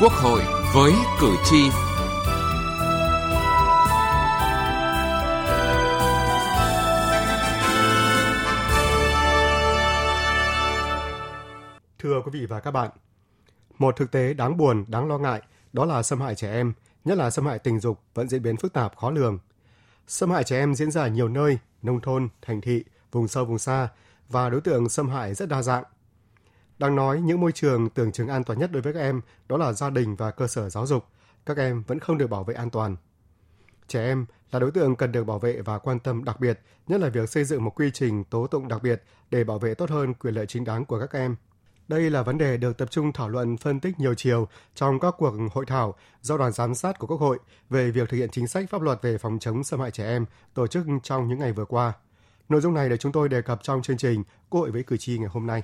Quốc hội với cử tri. Thưa quý vị và các bạn, một thực tế đáng buồn, đáng lo ngại đó là xâm hại trẻ em, nhất là xâm hại tình dục vẫn diễn biến phức tạp khó lường. Xâm hại trẻ em diễn ra ở nhiều nơi, nông thôn, thành thị, vùng sâu vùng xa và đối tượng xâm hại rất đa dạng. Đang nói, những môi trường tưởng chừng an toàn nhất đối với các em đó là gia đình và cơ sở giáo dục. Các em vẫn không được bảo vệ an toàn. Trẻ em là đối tượng cần được bảo vệ và quan tâm đặc biệt, nhất là việc xây dựng một quy trình tố tụng đặc biệt để bảo vệ tốt hơn quyền lợi chính đáng của các em. Đây là vấn đề được tập trung thảo luận phân tích nhiều chiều trong các cuộc hội thảo do đoàn giám sát của Quốc hội về việc thực hiện chính sách pháp luật về phòng chống xâm hại trẻ em tổ chức trong những ngày vừa qua. Nội dung này được chúng tôi đề cập trong chương trình Quốc hội với cử tri ngày hôm nay.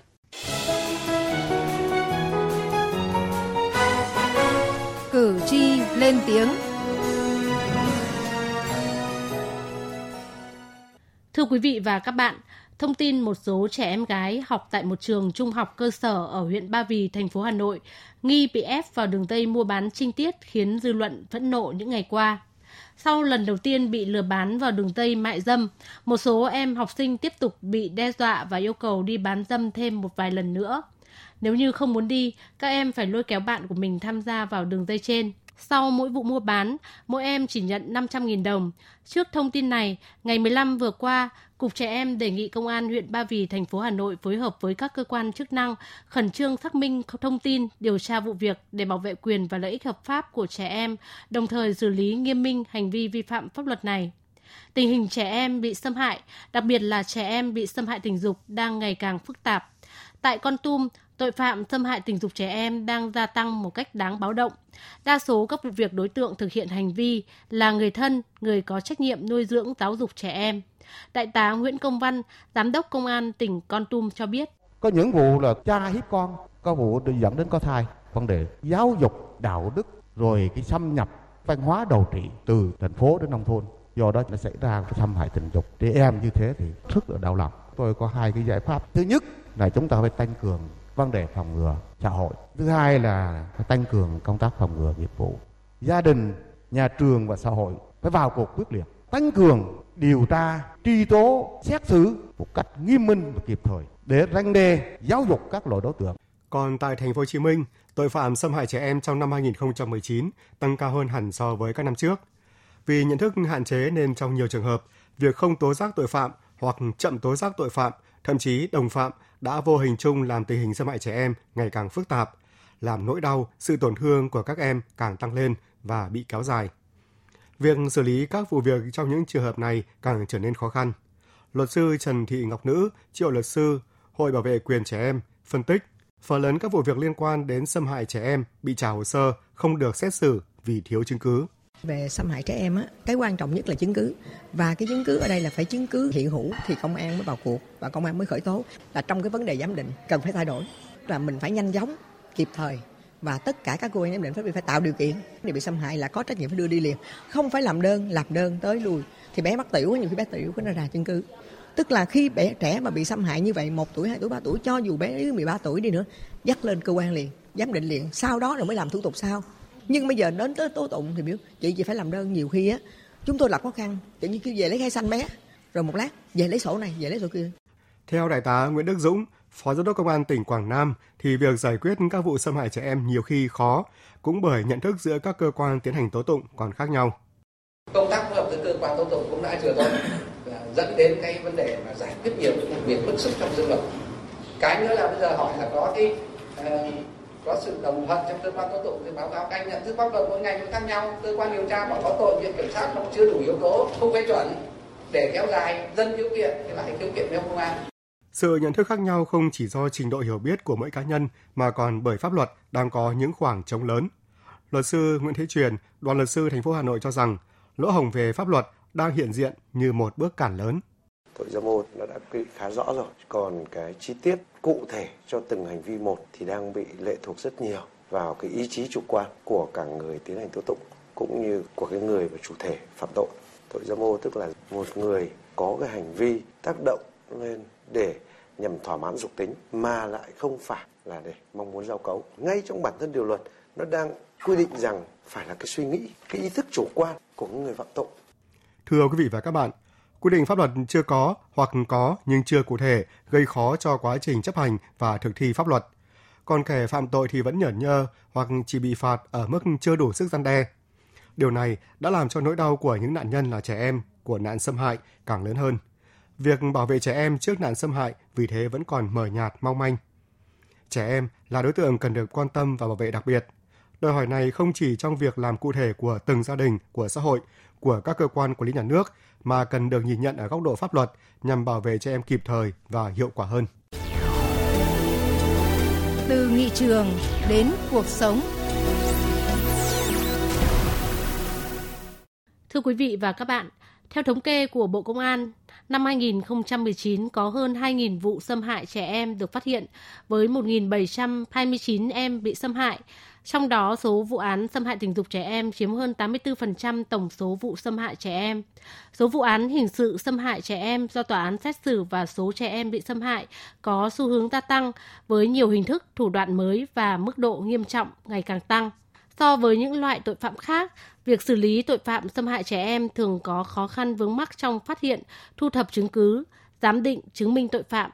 Lên tiếng. Thưa quý vị và các bạn, thông tin một số trẻ em gái học tại một trường trung học cơ sở ở huyện Ba Vì, thành phố Hà Nội nghi bị ép vào đường dây mua bán trinh tiết khiến dư luận phẫn nộ những ngày qua. Sau lần đầu tiên bị lừa bán vào đường dây mại dâm, một số em học sinh tiếp tục bị đe dọa và yêu cầu đi bán dâm thêm một vài lần nữa. Nếu như không muốn đi, các em phải lôi kéo bạn của mình tham gia vào đường dây trên. Sau mỗi vụ mua bán, mỗi em chỉ nhận 500.000 đồng. Trước thông tin này, ngày 15 vừa qua, Cục Trẻ Em đề nghị Công an huyện Ba Vì, thành phố Hà Nội phối hợp với các cơ quan chức năng khẩn trương xác minh thông tin, điều tra vụ việc để bảo vệ quyền và lợi ích hợp pháp của trẻ em, đồng thời xử lý nghiêm minh hành vi vi phạm pháp luật này. Tình hình trẻ em bị xâm hại, đặc biệt là trẻ em bị xâm hại tình dục đang ngày càng phức tạp. Tại Con Tum, tội phạm xâm hại tình dục trẻ em đang gia tăng một cách đáng báo động. Đa số các vụ việc đối tượng thực hiện hành vi là người thân, người có trách nhiệm nuôi dưỡng giáo dục trẻ em. Đại tá Nguyễn Công Văn, Giám đốc Công an tỉnh Con Tum cho biết. Có những vụ là cha hiếp con, có vụ dẫn đến có thai. Vấn đề giáo dục, đạo đức, rồi cái xâm nhập văn hóa đầu trị từ thành phố đến nông thôn. Do đó nó xảy ra cái xâm hại tình dục trẻ em như thế thì rất là đau lòng. Tôi có hai cái giải pháp. Thứ nhất là chúng ta phải tăng cường vấn đề phòng ngừa xã hội. Thứ hai là phải tăng cường công tác phòng ngừa nghiệp vụ. Gia đình, nhà trường và xã hội phải vào cuộc quyết liệt, tăng cường điều tra, truy tố, xét xử một cách nghiêm minh và kịp thời để răng đe giáo dục các loại đối tượng. Còn tại thành phố Hồ Chí Minh, tội phạm xâm hại trẻ em trong năm 2019 tăng cao hơn hẳn so với các năm trước. Vì nhận thức hạn chế nên trong nhiều trường hợp, việc không tố giác tội phạm hoặc chậm tố giác tội phạm, thậm chí đồng phạm đã vô hình chung làm tình hình xâm hại trẻ em ngày càng phức tạp, làm nỗi đau, sự tổn thương của các em càng tăng lên và bị kéo dài. Việc xử lý các vụ việc trong những trường hợp này càng trở nên khó khăn. Luật sư Trần Thị Ngọc Nữ, triệu luật sư, Hội Bảo vệ quyền trẻ em, phân tích, phần lớn các vụ việc liên quan đến xâm hại trẻ em bị trả hồ sơ không được xét xử vì thiếu chứng cứ. Về xâm hại trẻ em á, cái quan trọng nhất là chứng cứ. Và cái chứng cứ ở đây là phải chứng cứ hiện hữu thì công an mới vào cuộc và công an mới khởi tố. Là trong cái vấn đề giám định cần phải thay đổi. Là mình phải nhanh chóng, kịp thời. Và tất cả các cơ quan giám định phải phải tạo điều kiện để bị xâm hại là có trách nhiệm phải đưa đi liền. Không phải làm đơn làm đơn tới lùi thì bé mắc tiểu nhiều khi bé tiểu có nó ra chứng cứ. Tức là khi bé trẻ mà bị xâm hại như vậy một tuổi hai tuổi ba tuổi cho dù bé dưới 13 tuổi đi nữa dắt lên cơ quan liền giám định liền. Sau đó rồi mới làm thủ tục sau nhưng bây giờ đến tới tố tụng thì biểu chị chỉ phải làm đơn nhiều khi á chúng tôi gặp khó khăn tự nhiên khi về lấy khai xanh bé rồi một lát về lấy sổ này về lấy sổ kia theo đại tá Nguyễn Đức Dũng Phó Giám đốc Công an tỉnh Quảng Nam thì việc giải quyết các vụ xâm hại trẻ em nhiều khi khó, cũng bởi nhận thức giữa các cơ quan tiến hành tố tụng còn khác nhau. Công tác phối hợp giữa cơ quan tố tụng cũng đã chưa tốt, dẫn đến cái vấn đề mà giải quyết nhiều vụ việc bức xúc trong dư luận. Cái nữa là bây giờ hỏi là có cái uh, có sự đồng thuận trong cơ quan tố tụng thì báo cáo các anh nhận thức pháp luật mỗi ngày cũng khác nhau cơ quan điều tra bảo có tội viện kiểm sát không chưa đủ yếu tố không phê chuẩn để kéo dài dân khiếu kiện thì lại khiếu kiện với công an sự nhận thức khác nhau không chỉ do trình độ hiểu biết của mỗi cá nhân mà còn bởi pháp luật đang có những khoảng trống lớn. Luật sư Nguyễn Thế Truyền, đoàn luật sư thành phố Hà Nội cho rằng lỗ hổng về pháp luật đang hiện diện như một bước cản lớn. Tội dâm ô nó đã quy khá rõ rồi, còn cái chi tiết cụ thể cho từng hành vi một thì đang bị lệ thuộc rất nhiều vào cái ý chí chủ quan của cả người tiến hành tố tụng cũng như của cái người và chủ thể phạm tội. Tội dâm ô tức là một người có cái hành vi tác động lên để nhằm thỏa mãn dục tính mà lại không phải là để mong muốn giao cấu. Ngay trong bản thân điều luật nó đang quy định rằng phải là cái suy nghĩ, cái ý thức chủ quan của người phạm tội. Thưa quý vị và các bạn, quy định pháp luật chưa có hoặc có nhưng chưa cụ thể, gây khó cho quá trình chấp hành và thực thi pháp luật. Còn kẻ phạm tội thì vẫn nhởn nhơ hoặc chỉ bị phạt ở mức chưa đủ sức gian đe. Điều này đã làm cho nỗi đau của những nạn nhân là trẻ em, của nạn xâm hại càng lớn hơn. Việc bảo vệ trẻ em trước nạn xâm hại vì thế vẫn còn mờ nhạt, mong manh. Trẻ em là đối tượng cần được quan tâm và bảo vệ đặc biệt. Đòi hỏi này không chỉ trong việc làm cụ thể của từng gia đình, của xã hội, của các cơ quan quản lý nhà nước mà cần được nhìn nhận ở góc độ pháp luật nhằm bảo vệ trẻ em kịp thời và hiệu quả hơn. Từ nghị trường đến cuộc sống. Thưa quý vị và các bạn, theo thống kê của Bộ Công an, năm 2019 có hơn 2.000 vụ xâm hại trẻ em được phát hiện với 1.729 em bị xâm hại. Trong đó, số vụ án xâm hại tình dục trẻ em chiếm hơn 84% tổng số vụ xâm hại trẻ em. Số vụ án hình sự xâm hại trẻ em do tòa án xét xử và số trẻ em bị xâm hại có xu hướng gia tăng với nhiều hình thức, thủ đoạn mới và mức độ nghiêm trọng ngày càng tăng. So với những loại tội phạm khác, việc xử lý tội phạm xâm hại trẻ em thường có khó khăn vướng mắc trong phát hiện, thu thập chứng cứ, giám định, chứng minh tội phạm.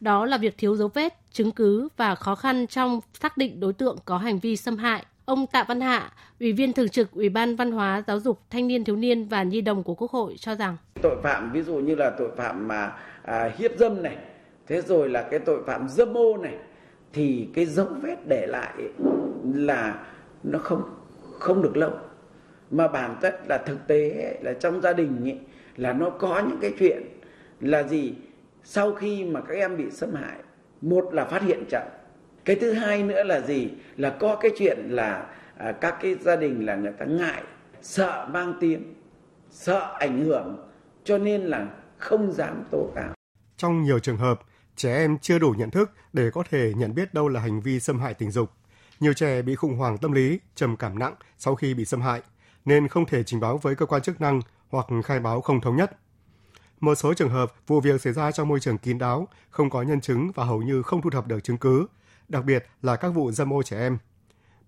Đó là việc thiếu dấu vết, chứng cứ và khó khăn trong xác định đối tượng có hành vi xâm hại. Ông Tạ Văn Hạ, Ủy viên Thường trực Ủy ban Văn hóa, Giáo dục, Thanh niên Thiếu niên và Nhi đồng của Quốc hội cho rằng tội phạm ví dụ như là tội phạm mà à, hiếp dâm này, thế rồi là cái tội phạm dâm ô này, thì cái dấu vết để lại là nó không không được lâu mà bản chất là thực tế là trong gia đình ấy, là nó có những cái chuyện là gì sau khi mà các em bị xâm hại một là phát hiện chậm cái thứ hai nữa là gì là có cái chuyện là à, các cái gia đình là người ta ngại sợ mang tiếng sợ ảnh hưởng cho nên là không dám tố cáo Trong nhiều trường hợp, trẻ em chưa đủ nhận thức để có thể nhận biết đâu là hành vi xâm hại tình dục. Nhiều trẻ bị khủng hoảng tâm lý, trầm cảm nặng sau khi bị xâm hại, nên không thể trình báo với cơ quan chức năng hoặc khai báo không thống nhất. Một số trường hợp vụ việc xảy ra trong môi trường kín đáo, không có nhân chứng và hầu như không thu thập được chứng cứ, đặc biệt là các vụ dâm ô trẻ em.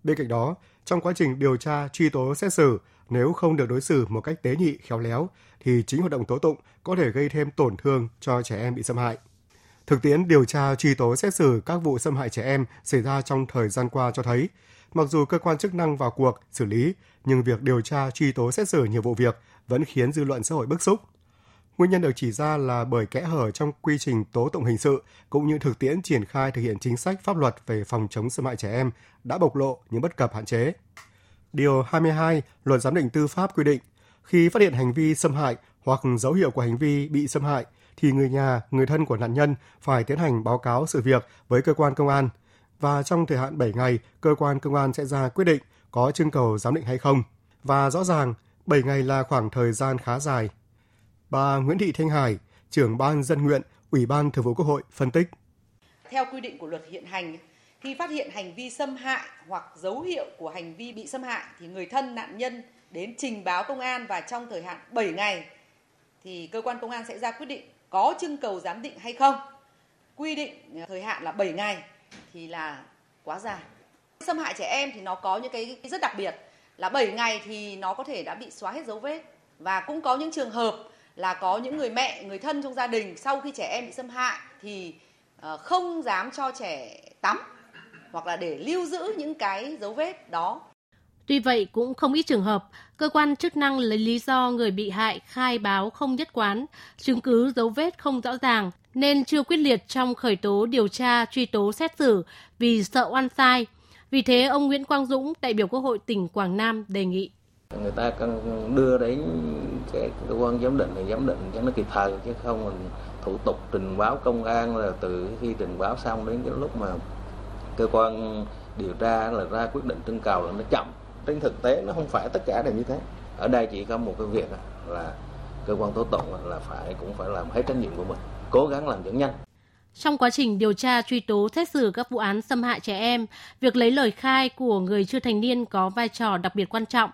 Bên cạnh đó, trong quá trình điều tra, truy tố, xét xử, nếu không được đối xử một cách tế nhị, khéo léo, thì chính hoạt động tố tụng có thể gây thêm tổn thương cho trẻ em bị xâm hại. Thực tiễn điều tra truy tố xét xử các vụ xâm hại trẻ em xảy ra trong thời gian qua cho thấy, mặc dù cơ quan chức năng vào cuộc xử lý, nhưng việc điều tra truy tố xét xử nhiều vụ việc vẫn khiến dư luận xã hội bức xúc. Nguyên nhân được chỉ ra là bởi kẽ hở trong quy trình tố tụng hình sự cũng như thực tiễn triển khai thực hiện chính sách pháp luật về phòng chống xâm hại trẻ em đã bộc lộ những bất cập hạn chế. Điều 22 Luật Giám định Tư pháp quy định, khi phát hiện hành vi xâm hại hoặc dấu hiệu của hành vi bị xâm hại thì người nhà, người thân của nạn nhân phải tiến hành báo cáo sự việc với cơ quan công an và trong thời hạn 7 ngày, cơ quan công an sẽ ra quyết định có trưng cầu giám định hay không. Và rõ ràng, 7 ngày là khoảng thời gian khá dài. Bà Nguyễn Thị Thanh Hải, trưởng ban dân nguyện, Ủy ban Thường vụ Quốc hội phân tích. Theo quy định của luật hiện hành, khi phát hiện hành vi xâm hại hoặc dấu hiệu của hành vi bị xâm hại thì người thân nạn nhân đến trình báo công an và trong thời hạn 7 ngày thì cơ quan công an sẽ ra quyết định có trưng cầu giám định hay không. Quy định thời hạn là 7 ngày thì là quá dài. Xâm hại trẻ em thì nó có những cái rất đặc biệt là 7 ngày thì nó có thể đã bị xóa hết dấu vết và cũng có những trường hợp là có những người mẹ, người thân trong gia đình sau khi trẻ em bị xâm hại thì ờ, không dám cho trẻ tắm hoặc là để lưu giữ những cái dấu vết đó Tuy vậy, cũng không ít trường hợp, cơ quan chức năng lấy lý do người bị hại khai báo không nhất quán, chứng cứ dấu vết không rõ ràng, nên chưa quyết liệt trong khởi tố điều tra, truy tố xét xử vì sợ oan sai. Vì thế, ông Nguyễn Quang Dũng, đại biểu Quốc hội tỉnh Quảng Nam đề nghị người ta cần đưa đến cái cơ quan giám định thì giám định cho nó kịp thời, chứ không mình thủ tục trình báo công an là từ khi trình báo xong đến cái lúc mà cơ quan điều tra là ra quyết định trưng cầu là nó chậm. Trên thực tế nó không phải tất cả đều như thế. Ở đây chỉ có một cái việc là cơ quan tố tụng là phải, cũng phải làm hết trách nhiệm của mình, cố gắng làm cho nhanh. Trong quá trình điều tra truy tố xét xử các vụ án xâm hại trẻ em, việc lấy lời khai của người chưa thành niên có vai trò đặc biệt quan trọng.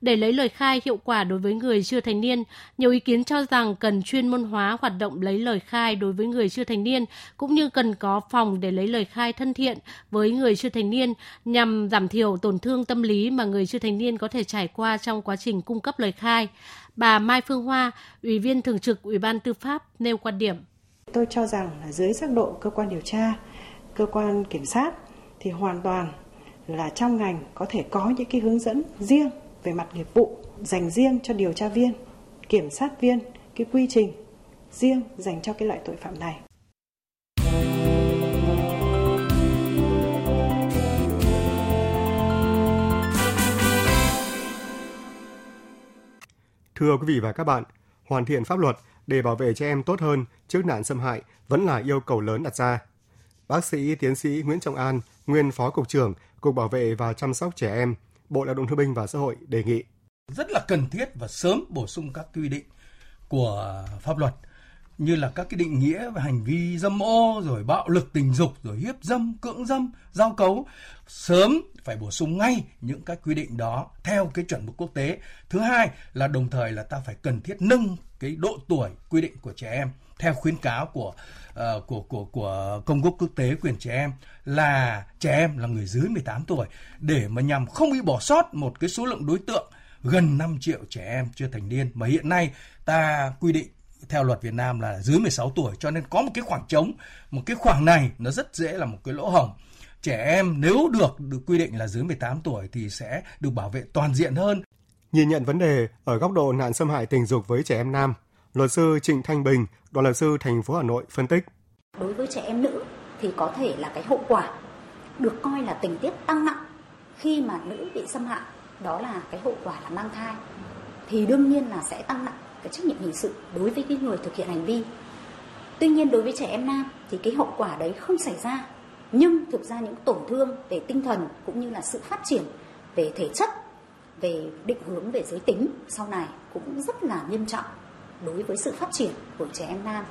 Để lấy lời khai hiệu quả đối với người chưa thành niên, nhiều ý kiến cho rằng cần chuyên môn hóa hoạt động lấy lời khai đối với người chưa thành niên, cũng như cần có phòng để lấy lời khai thân thiện với người chưa thành niên nhằm giảm thiểu tổn thương tâm lý mà người chưa thành niên có thể trải qua trong quá trình cung cấp lời khai. Bà Mai Phương Hoa, Ủy viên Thường trực Ủy ban Tư pháp nêu quan điểm. Tôi cho rằng là dưới giác độ cơ quan điều tra, cơ quan kiểm sát thì hoàn toàn là trong ngành có thể có những cái hướng dẫn riêng về mặt nghiệp vụ dành riêng cho điều tra viên, kiểm sát viên, cái quy trình riêng dành cho cái loại tội phạm này. Thưa quý vị và các bạn, hoàn thiện pháp luật để bảo vệ trẻ em tốt hơn trước nạn xâm hại vẫn là yêu cầu lớn đặt ra. Bác sĩ tiến sĩ Nguyễn Trọng An, nguyên Phó Cục trưởng Cục Bảo vệ và Chăm sóc Trẻ Em, Bộ Lao động Thương binh và Xã hội đề nghị. Rất là cần thiết và sớm bổ sung các quy định của pháp luật như là các cái định nghĩa về hành vi dâm ô rồi bạo lực tình dục rồi hiếp dâm cưỡng dâm giao cấu sớm phải bổ sung ngay những cái quy định đó theo cái chuẩn mực quốc tế thứ hai là đồng thời là ta phải cần thiết nâng cái độ tuổi quy định của trẻ em theo khuyến cáo của uh, của của của công ước quốc tế quyền trẻ em là trẻ em là người dưới 18 tuổi để mà nhằm không bị bỏ sót một cái số lượng đối tượng gần 5 triệu trẻ em chưa thành niên mà hiện nay ta quy định theo luật Việt Nam là dưới 16 tuổi cho nên có một cái khoảng trống, một cái khoảng này nó rất dễ là một cái lỗ hổng. Trẻ em nếu được được quy định là dưới 18 tuổi thì sẽ được bảo vệ toàn diện hơn. Nhìn nhận vấn đề ở góc độ nạn xâm hại tình dục với trẻ em nam, luật sư Trịnh Thanh Bình, đoàn luật sư thành phố Hà Nội phân tích. Đối với trẻ em nữ thì có thể là cái hậu quả được coi là tình tiết tăng nặng khi mà nữ bị xâm hại, đó là cái hậu quả là mang thai thì đương nhiên là sẽ tăng nặng cái trách nhiệm hình sự đối với cái người thực hiện hành vi. Tuy nhiên đối với trẻ em nam thì cái hậu quả đấy không xảy ra. Nhưng thực ra những tổn thương về tinh thần cũng như là sự phát triển về thể chất, về định hướng về giới tính sau này cũng rất là nghiêm trọng đối với sự phát triển của trẻ em nam.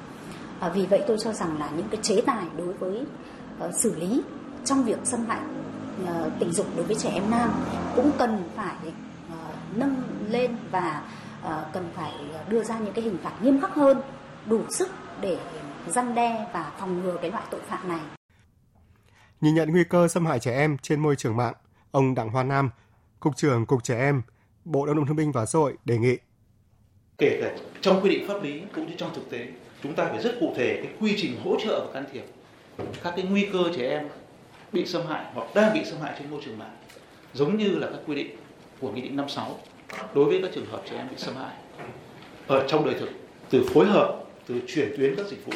và vì vậy tôi cho rằng là những cái chế tài đối với uh, xử lý trong việc xâm hại uh, tình dục đối với trẻ em nam cũng cần phải uh, nâng lên và uh, cần phải đưa ra những cái hình phạt nghiêm khắc hơn đủ sức để răn đe và phòng ngừa cái loại tội phạm này. Nhìn nhận nguy cơ xâm hại trẻ em trên môi trường mạng, ông Đặng Hoa Nam, Cục trưởng Cục Trẻ Em, Bộ Lao động Thương binh và Xã hội đề nghị. Kể cả trong quy định pháp lý cũng như trong thực tế, chúng ta phải rất cụ thể cái quy trình hỗ trợ và can thiệp các cái nguy cơ trẻ em bị xâm hại hoặc đang bị xâm hại trên môi trường mạng giống như là các quy định của nghị định 56 đối với các trường hợp trẻ em bị xâm hại ở trong đời thực từ phối hợp từ chuyển tuyến các dịch vụ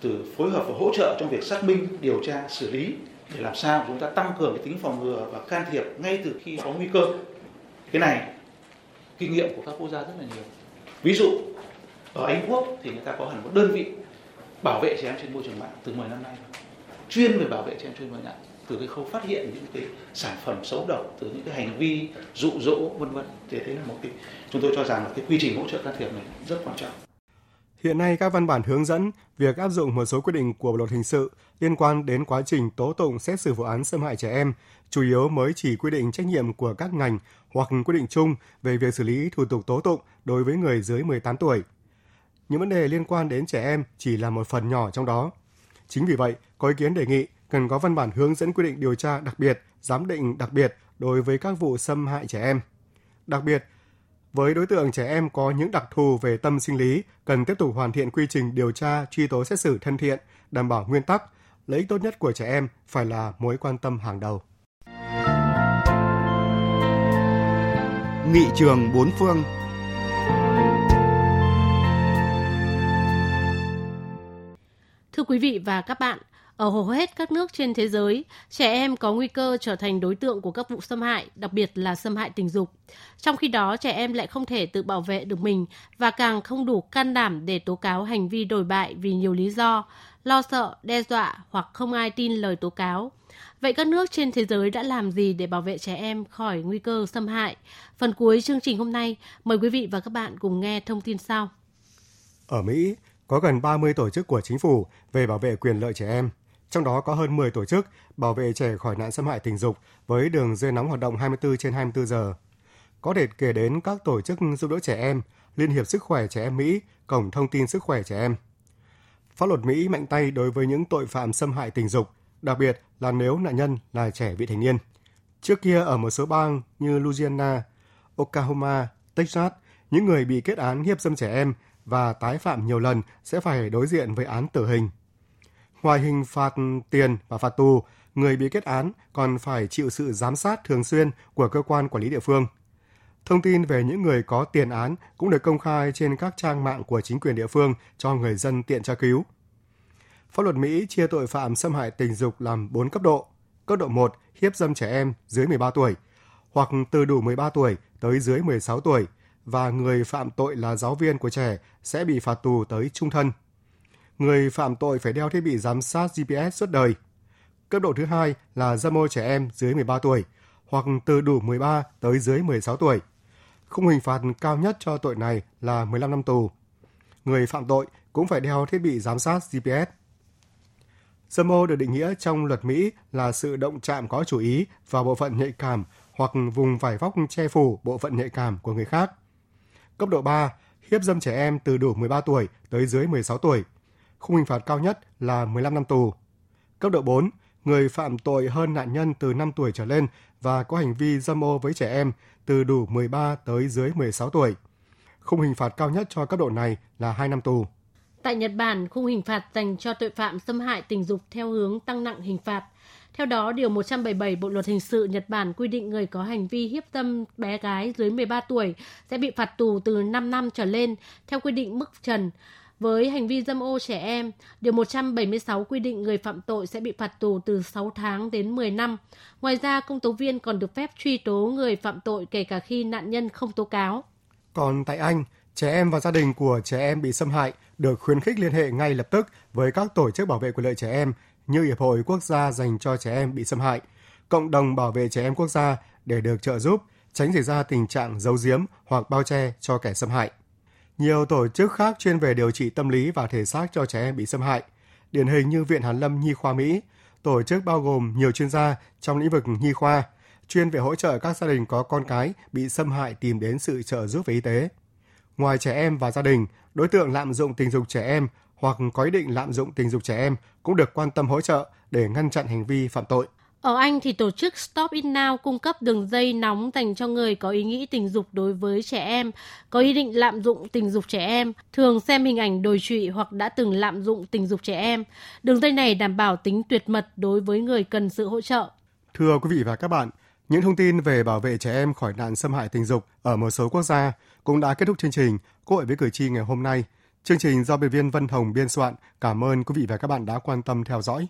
từ phối hợp và hỗ trợ trong việc xác minh điều tra xử lý để làm sao chúng ta tăng cường cái tính phòng ngừa và can thiệp ngay từ khi có nguy cơ. Cái này, kinh nghiệm của các quốc gia rất là nhiều. Ví dụ, ở Anh Quốc thì người ta có hẳn một đơn vị bảo vệ trẻ em trên môi trường mạng từ 10 năm nay chuyên về bảo vệ trẻ em trên môi trường mạng, từ cái khâu phát hiện những cái sản phẩm xấu độc, từ những cái hành vi dụ dỗ, vân vân. Thì đấy là một cái, chúng tôi cho rằng là cái quy trình hỗ trợ can thiệp này rất quan trọng. Hiện nay các văn bản hướng dẫn việc áp dụng một số quy định của Bộ luật hình sự liên quan đến quá trình tố tụng xét xử vụ án xâm hại trẻ em, chủ yếu mới chỉ quy định trách nhiệm của các ngành hoặc quy định chung về việc xử lý thủ tục tố tụng đối với người dưới 18 tuổi. Những vấn đề liên quan đến trẻ em chỉ là một phần nhỏ trong đó. Chính vì vậy, có ý kiến đề nghị cần có văn bản hướng dẫn quy định điều tra đặc biệt, giám định đặc biệt đối với các vụ xâm hại trẻ em. Đặc biệt, với đối tượng trẻ em có những đặc thù về tâm sinh lý, cần tiếp tục hoàn thiện quy trình điều tra, truy tố xét xử thân thiện, đảm bảo nguyên tắc, lợi ích tốt nhất của trẻ em phải là mối quan tâm hàng đầu. Nghị trường bốn phương Thưa quý vị và các bạn, ở hầu hết các nước trên thế giới, trẻ em có nguy cơ trở thành đối tượng của các vụ xâm hại, đặc biệt là xâm hại tình dục. Trong khi đó, trẻ em lại không thể tự bảo vệ được mình và càng không đủ can đảm để tố cáo hành vi đồi bại vì nhiều lý do, lo sợ, đe dọa hoặc không ai tin lời tố cáo. Vậy các nước trên thế giới đã làm gì để bảo vệ trẻ em khỏi nguy cơ xâm hại? Phần cuối chương trình hôm nay, mời quý vị và các bạn cùng nghe thông tin sau. Ở Mỹ, có gần 30 tổ chức của chính phủ về bảo vệ quyền lợi trẻ em. Trong đó có hơn 10 tổ chức bảo vệ trẻ khỏi nạn xâm hại tình dục với đường dây nóng hoạt động 24 trên 24 giờ. Có thể kể đến các tổ chức giúp đỡ trẻ em, Liên hiệp Sức khỏe Trẻ Em Mỹ, Cổng Thông tin Sức khỏe Trẻ Em. Pháp luật Mỹ mạnh tay đối với những tội phạm xâm hại tình dục, đặc biệt là nếu nạn nhân là trẻ vị thành niên. Trước kia ở một số bang như Louisiana, Oklahoma, Texas, những người bị kết án hiếp dâm trẻ em và tái phạm nhiều lần sẽ phải đối diện với án tử hình. Ngoài hình phạt tiền và phạt tù, người bị kết án còn phải chịu sự giám sát thường xuyên của cơ quan quản lý địa phương. Thông tin về những người có tiền án cũng được công khai trên các trang mạng của chính quyền địa phương cho người dân tiện tra cứu. Pháp luật Mỹ chia tội phạm xâm hại tình dục làm 4 cấp độ. Cấp độ 1, hiếp dâm trẻ em dưới 13 tuổi, hoặc từ đủ 13 tuổi tới dưới 16 tuổi, và người phạm tội là giáo viên của trẻ sẽ bị phạt tù tới trung thân. Người phạm tội phải đeo thiết bị giám sát GPS suốt đời. Cấp độ thứ hai là dâm ô trẻ em dưới 13 tuổi, hoặc từ đủ 13 tới dưới 16 tuổi. Khung hình phạt cao nhất cho tội này là 15 năm tù. Người phạm tội cũng phải đeo thiết bị giám sát GPS. Dâm ô được định nghĩa trong luật Mỹ là sự động chạm có chủ ý vào bộ phận nhạy cảm hoặc vùng vải vóc che phủ bộ phận nhạy cảm của người khác. Cấp độ 3, hiếp dâm trẻ em từ đủ 13 tuổi tới dưới 16 tuổi. Khung hình phạt cao nhất là 15 năm tù. Cấp độ 4, người phạm tội hơn nạn nhân từ 5 tuổi trở lên và có hành vi dâm ô với trẻ em từ đủ 13 tới dưới 16 tuổi. Khung hình phạt cao nhất cho cấp độ này là 2 năm tù. Tại Nhật Bản, khung hình phạt dành cho tội phạm xâm hại tình dục theo hướng tăng nặng hình phạt. Theo đó, Điều 177 Bộ Luật Hình sự Nhật Bản quy định người có hành vi hiếp dâm bé gái dưới 13 tuổi sẽ bị phạt tù từ 5 năm trở lên theo quy định mức trần. Với hành vi dâm ô trẻ em, Điều 176 quy định người phạm tội sẽ bị phạt tù từ 6 tháng đến 10 năm. Ngoài ra, công tố viên còn được phép truy tố người phạm tội kể cả khi nạn nhân không tố cáo. Còn tại Anh, trẻ em và gia đình của trẻ em bị xâm hại được khuyến khích liên hệ ngay lập tức với các tổ chức bảo vệ quyền lợi trẻ em như Hiệp hội Quốc gia dành cho trẻ em bị xâm hại, Cộng đồng bảo vệ trẻ em quốc gia để được trợ giúp, tránh xảy ra tình trạng giấu giếm hoặc bao che cho kẻ xâm hại. Nhiều tổ chức khác chuyên về điều trị tâm lý và thể xác cho trẻ em bị xâm hại, điển hình như Viện Hàn Lâm Nhi khoa Mỹ, tổ chức bao gồm nhiều chuyên gia trong lĩnh vực nhi khoa, chuyên về hỗ trợ các gia đình có con cái bị xâm hại tìm đến sự trợ giúp về y tế. Ngoài trẻ em và gia đình, đối tượng lạm dụng tình dục trẻ em hoặc có ý định lạm dụng tình dục trẻ em cũng được quan tâm hỗ trợ để ngăn chặn hành vi phạm tội. Ở Anh thì tổ chức Stop It Now cung cấp đường dây nóng dành cho người có ý nghĩ tình dục đối với trẻ em, có ý định lạm dụng tình dục trẻ em, thường xem hình ảnh đồi trụy hoặc đã từng lạm dụng tình dục trẻ em. Đường dây này đảm bảo tính tuyệt mật đối với người cần sự hỗ trợ. Thưa quý vị và các bạn, những thông tin về bảo vệ trẻ em khỏi nạn xâm hại tình dục ở một số quốc gia cũng đã kết thúc chương trình Quốc hội với cử tri ngày hôm nay. Chương trình do biên viên Vân Hồng biên soạn. Cảm ơn quý vị và các bạn đã quan tâm theo dõi.